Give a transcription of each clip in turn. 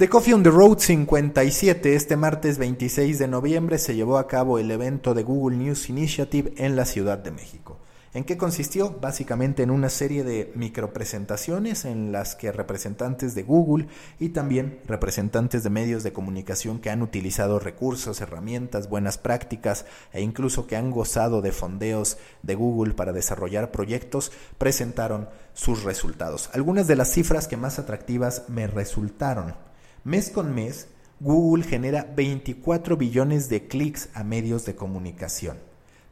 The Coffee on the Road 57, este martes 26 de noviembre, se llevó a cabo el evento de Google News Initiative en la Ciudad de México. ¿En qué consistió? Básicamente en una serie de micropresentaciones en las que representantes de Google y también representantes de medios de comunicación que han utilizado recursos, herramientas, buenas prácticas e incluso que han gozado de fondeos de Google para desarrollar proyectos, presentaron sus resultados. Algunas de las cifras que más atractivas me resultaron. Mes con mes, Google genera 24 billones de clics a medios de comunicación.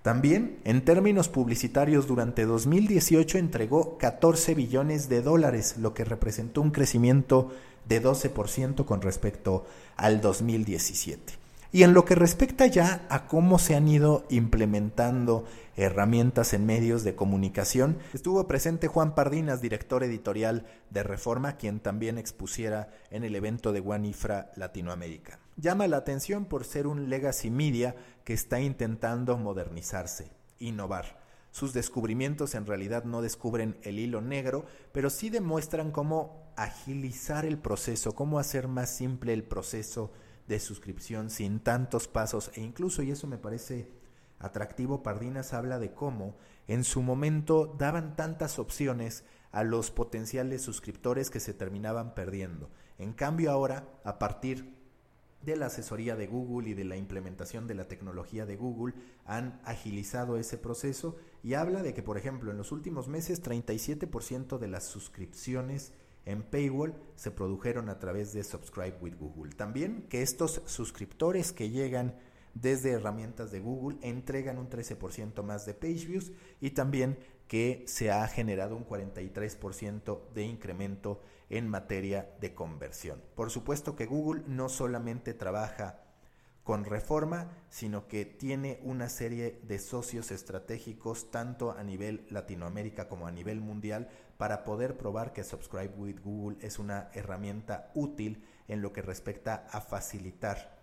También, en términos publicitarios, durante 2018 entregó 14 billones de dólares, lo que representó un crecimiento de 12% con respecto al 2017. Y en lo que respecta ya a cómo se han ido implementando herramientas en medios de comunicación, estuvo presente Juan Pardinas, director editorial de Reforma, quien también expusiera en el evento de Guanifra Latinoamérica. Llama la atención por ser un legacy media que está intentando modernizarse, innovar. Sus descubrimientos en realidad no descubren el hilo negro, pero sí demuestran cómo agilizar el proceso, cómo hacer más simple el proceso de suscripción sin tantos pasos e incluso, y eso me parece atractivo, Pardinas habla de cómo en su momento daban tantas opciones a los potenciales suscriptores que se terminaban perdiendo. En cambio ahora, a partir de la asesoría de Google y de la implementación de la tecnología de Google han agilizado ese proceso y habla de que, por ejemplo, en los últimos meses 37% de las suscripciones en Paywall se produjeron a través de Subscribe with Google. También que estos suscriptores que llegan desde herramientas de Google entregan un 13% más de page views y también que se ha generado un 43% de incremento en materia de conversión. Por supuesto que Google no solamente trabaja con reforma, sino que tiene una serie de socios estratégicos tanto a nivel Latinoamérica como a nivel mundial para poder probar que Subscribe with Google es una herramienta útil en lo que respecta a facilitar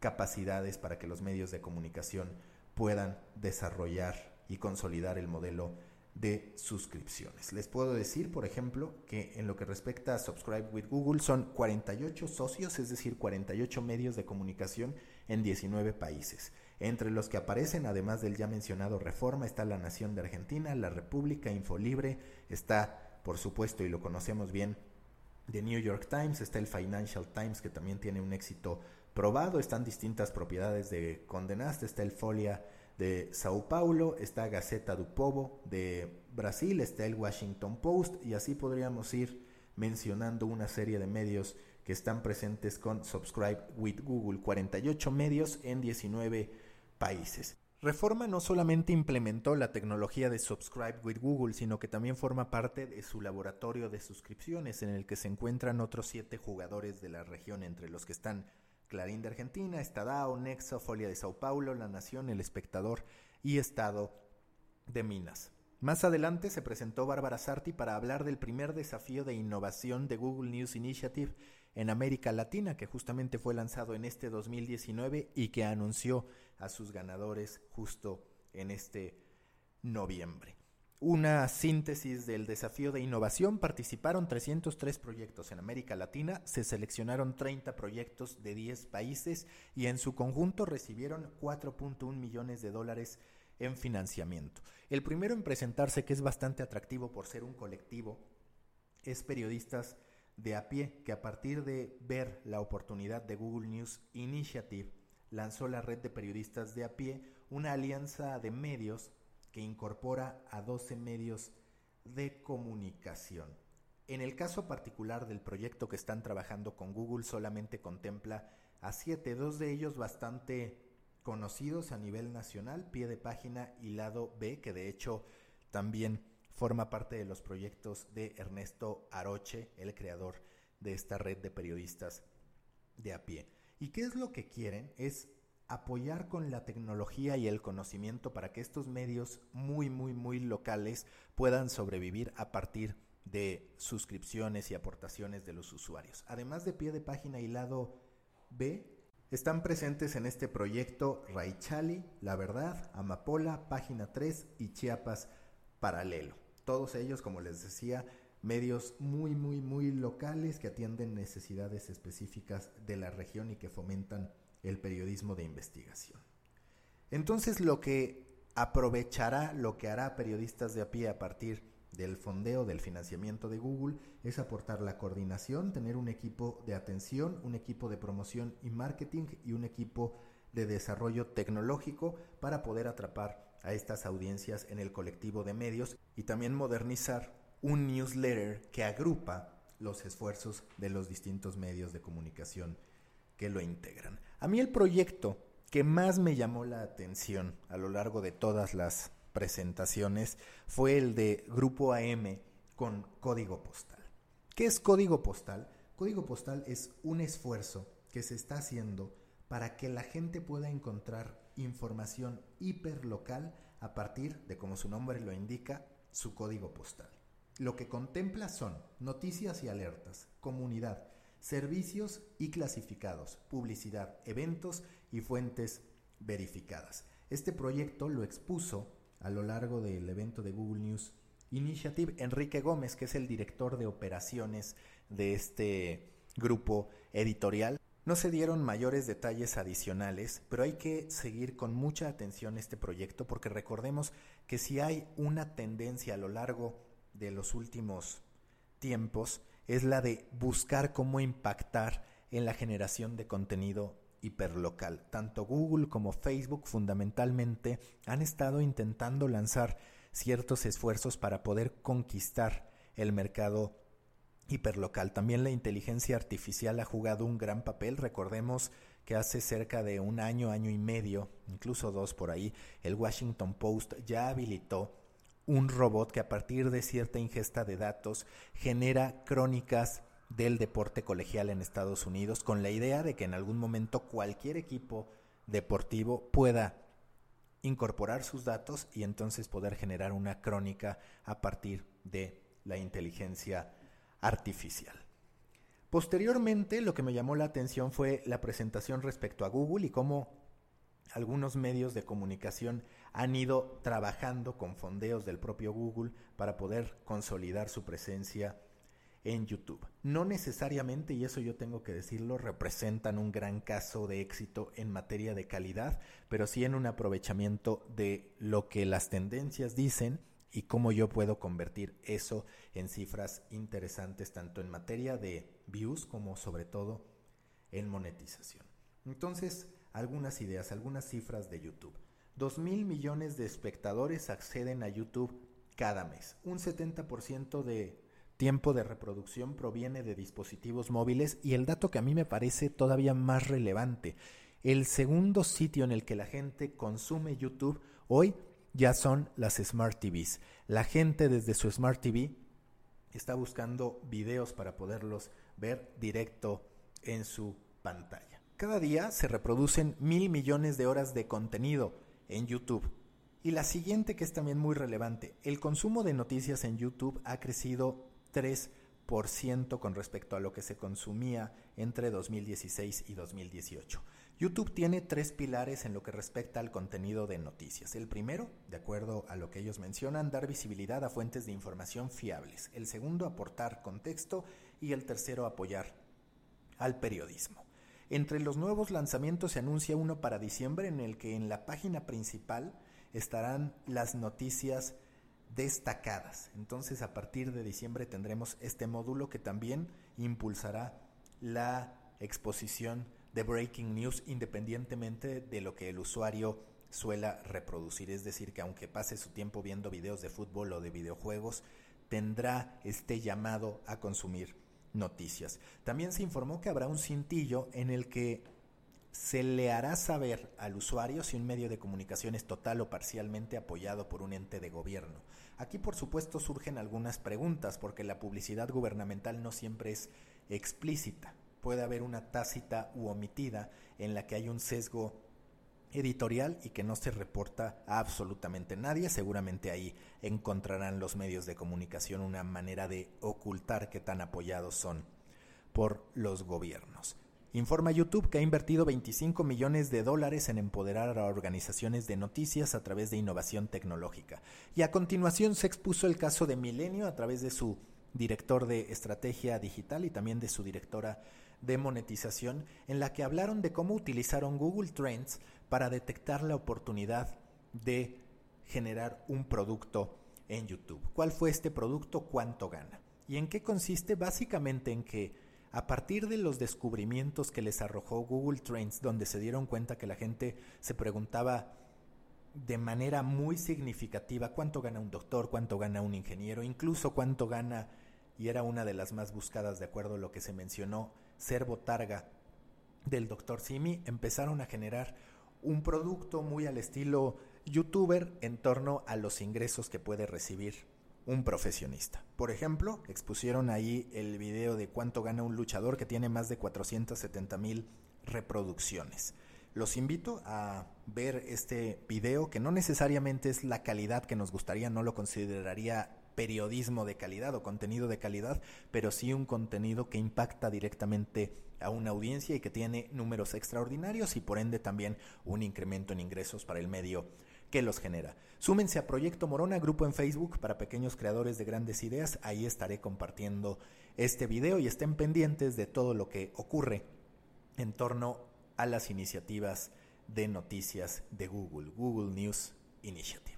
capacidades para que los medios de comunicación puedan desarrollar y consolidar el modelo de suscripciones. Les puedo decir, por ejemplo, que en lo que respecta a Subscribe with Google son 48 socios, es decir, 48 medios de comunicación en 19 países. Entre los que aparecen, además del ya mencionado Reforma, está La Nación de Argentina, La República, Infolibre, está, por supuesto, y lo conocemos bien, The New York Times, está el Financial Times, que también tiene un éxito probado, están distintas propiedades de Condenaste, está el Folia de Sao Paulo, está Gaceta do Povo de Brasil, está el Washington Post y así podríamos ir mencionando una serie de medios que están presentes con Subscribe with Google, 48 medios en 19 países. Reforma no solamente implementó la tecnología de Subscribe with Google, sino que también forma parte de su laboratorio de suscripciones en el que se encuentran otros siete jugadores de la región, entre los que están Clarín de Argentina, Estadao, Nexo, Folia de Sao Paulo, La Nación, El Espectador y Estado de Minas. Más adelante se presentó Bárbara Sarti para hablar del primer desafío de innovación de Google News Initiative en América Latina, que justamente fue lanzado en este 2019 y que anunció a sus ganadores justo en este noviembre una síntesis del desafío de innovación. Participaron 303 proyectos en América Latina, se seleccionaron 30 proyectos de 10 países y en su conjunto recibieron 4.1 millones de dólares en financiamiento. El primero en presentarse, que es bastante atractivo por ser un colectivo, es periodistas de a pie, que a partir de ver la oportunidad de Google News Initiative, lanzó la red de periodistas de a pie, una alianza de medios que incorpora a 12 medios de comunicación. En el caso particular del proyecto que están trabajando con Google solamente contempla a 7, dos de ellos bastante conocidos a nivel nacional, pie de página y lado B, que de hecho también forma parte de los proyectos de Ernesto Aroche, el creador de esta red de periodistas de a pie. ¿Y qué es lo que quieren? Es apoyar con la tecnología y el conocimiento para que estos medios muy, muy, muy locales puedan sobrevivir a partir de suscripciones y aportaciones de los usuarios. Además de pie de página y lado B, están presentes en este proyecto Raichali, La Verdad, Amapola, Página 3 y Chiapas Paralelo. Todos ellos, como les decía, medios muy, muy, muy locales que atienden necesidades específicas de la región y que fomentan el periodismo de investigación. Entonces lo que aprovechará, lo que hará periodistas de a pie a partir del fondeo, del financiamiento de Google, es aportar la coordinación, tener un equipo de atención, un equipo de promoción y marketing y un equipo de desarrollo tecnológico para poder atrapar a estas audiencias en el colectivo de medios y también modernizar un newsletter que agrupa los esfuerzos de los distintos medios de comunicación que lo integran. A mí el proyecto que más me llamó la atención a lo largo de todas las presentaciones fue el de Grupo AM con código postal. ¿Qué es código postal? Código postal es un esfuerzo que se está haciendo para que la gente pueda encontrar información hiperlocal a partir de, como su nombre lo indica, su código postal. Lo que contempla son noticias y alertas, comunidad, servicios y clasificados, publicidad, eventos y fuentes verificadas. Este proyecto lo expuso a lo largo del evento de Google News Initiative Enrique Gómez, que es el director de operaciones de este grupo editorial. No se dieron mayores detalles adicionales, pero hay que seguir con mucha atención este proyecto porque recordemos que si hay una tendencia a lo largo de los últimos tiempos es la de buscar cómo impactar en la generación de contenido hiperlocal. Tanto Google como Facebook fundamentalmente han estado intentando lanzar ciertos esfuerzos para poder conquistar el mercado hiperlocal. También la inteligencia artificial ha jugado un gran papel. Recordemos que hace cerca de un año, año y medio, incluso dos por ahí, el Washington Post ya habilitó un robot que a partir de cierta ingesta de datos genera crónicas del deporte colegial en Estados Unidos con la idea de que en algún momento cualquier equipo deportivo pueda incorporar sus datos y entonces poder generar una crónica a partir de la inteligencia artificial. Posteriormente, lo que me llamó la atención fue la presentación respecto a Google y cómo algunos medios de comunicación han ido trabajando con fondeos del propio Google para poder consolidar su presencia en YouTube. No necesariamente, y eso yo tengo que decirlo, representan un gran caso de éxito en materia de calidad, pero sí en un aprovechamiento de lo que las tendencias dicen y cómo yo puedo convertir eso en cifras interesantes tanto en materia de views como sobre todo en monetización. Entonces, algunas ideas, algunas cifras de YouTube. Dos mil millones de espectadores acceden a YouTube cada mes. Un 70% de tiempo de reproducción proviene de dispositivos móviles y el dato que a mí me parece todavía más relevante, el segundo sitio en el que la gente consume YouTube hoy ya son las Smart TVs. La gente desde su Smart TV está buscando videos para poderlos ver directo en su pantalla. Cada día se reproducen mil millones de horas de contenido en YouTube. Y la siguiente que es también muy relevante, el consumo de noticias en YouTube ha crecido 3% con respecto a lo que se consumía entre 2016 y 2018. YouTube tiene tres pilares en lo que respecta al contenido de noticias. El primero, de acuerdo a lo que ellos mencionan, dar visibilidad a fuentes de información fiables. El segundo, aportar contexto. Y el tercero, apoyar al periodismo. Entre los nuevos lanzamientos se anuncia uno para diciembre en el que en la página principal estarán las noticias destacadas. Entonces a partir de diciembre tendremos este módulo que también impulsará la exposición de breaking news independientemente de lo que el usuario suela reproducir. Es decir, que aunque pase su tiempo viendo videos de fútbol o de videojuegos, tendrá este llamado a consumir noticias. También se informó que habrá un cintillo en el que se le hará saber al usuario si un medio de comunicación es total o parcialmente apoyado por un ente de gobierno. Aquí por supuesto surgen algunas preguntas porque la publicidad gubernamental no siempre es explícita. Puede haber una tácita u omitida en la que hay un sesgo editorial y que no se reporta a absolutamente nadie. Seguramente ahí encontrarán los medios de comunicación una manera de ocultar qué tan apoyados son por los gobiernos. Informa YouTube que ha invertido 25 millones de dólares en empoderar a organizaciones de noticias a través de innovación tecnológica. Y a continuación se expuso el caso de Milenio a través de su director de estrategia digital y también de su directora de monetización, en la que hablaron de cómo utilizaron Google Trends para detectar la oportunidad de generar un producto en YouTube. ¿Cuál fue este producto? ¿Cuánto gana? ¿Y en qué consiste? Básicamente en que a partir de los descubrimientos que les arrojó Google Trends, donde se dieron cuenta que la gente se preguntaba de manera muy significativa cuánto gana un doctor, cuánto gana un ingeniero, incluso cuánto gana, y era una de las más buscadas de acuerdo a lo que se mencionó, ser botarga del doctor Simi, empezaron a generar un producto muy al estilo youtuber en torno a los ingresos que puede recibir un profesionista. Por ejemplo, expusieron ahí el video de cuánto gana un luchador que tiene más de 470 mil reproducciones. Los invito a ver este video que no necesariamente es la calidad que nos gustaría, no lo consideraría periodismo de calidad o contenido de calidad, pero sí un contenido que impacta directamente a una audiencia y que tiene números extraordinarios y por ende también un incremento en ingresos para el medio que los genera. Súmense a Proyecto Morona, grupo en Facebook para pequeños creadores de grandes ideas. Ahí estaré compartiendo este video y estén pendientes de todo lo que ocurre en torno a las iniciativas de noticias de Google, Google News Initiative.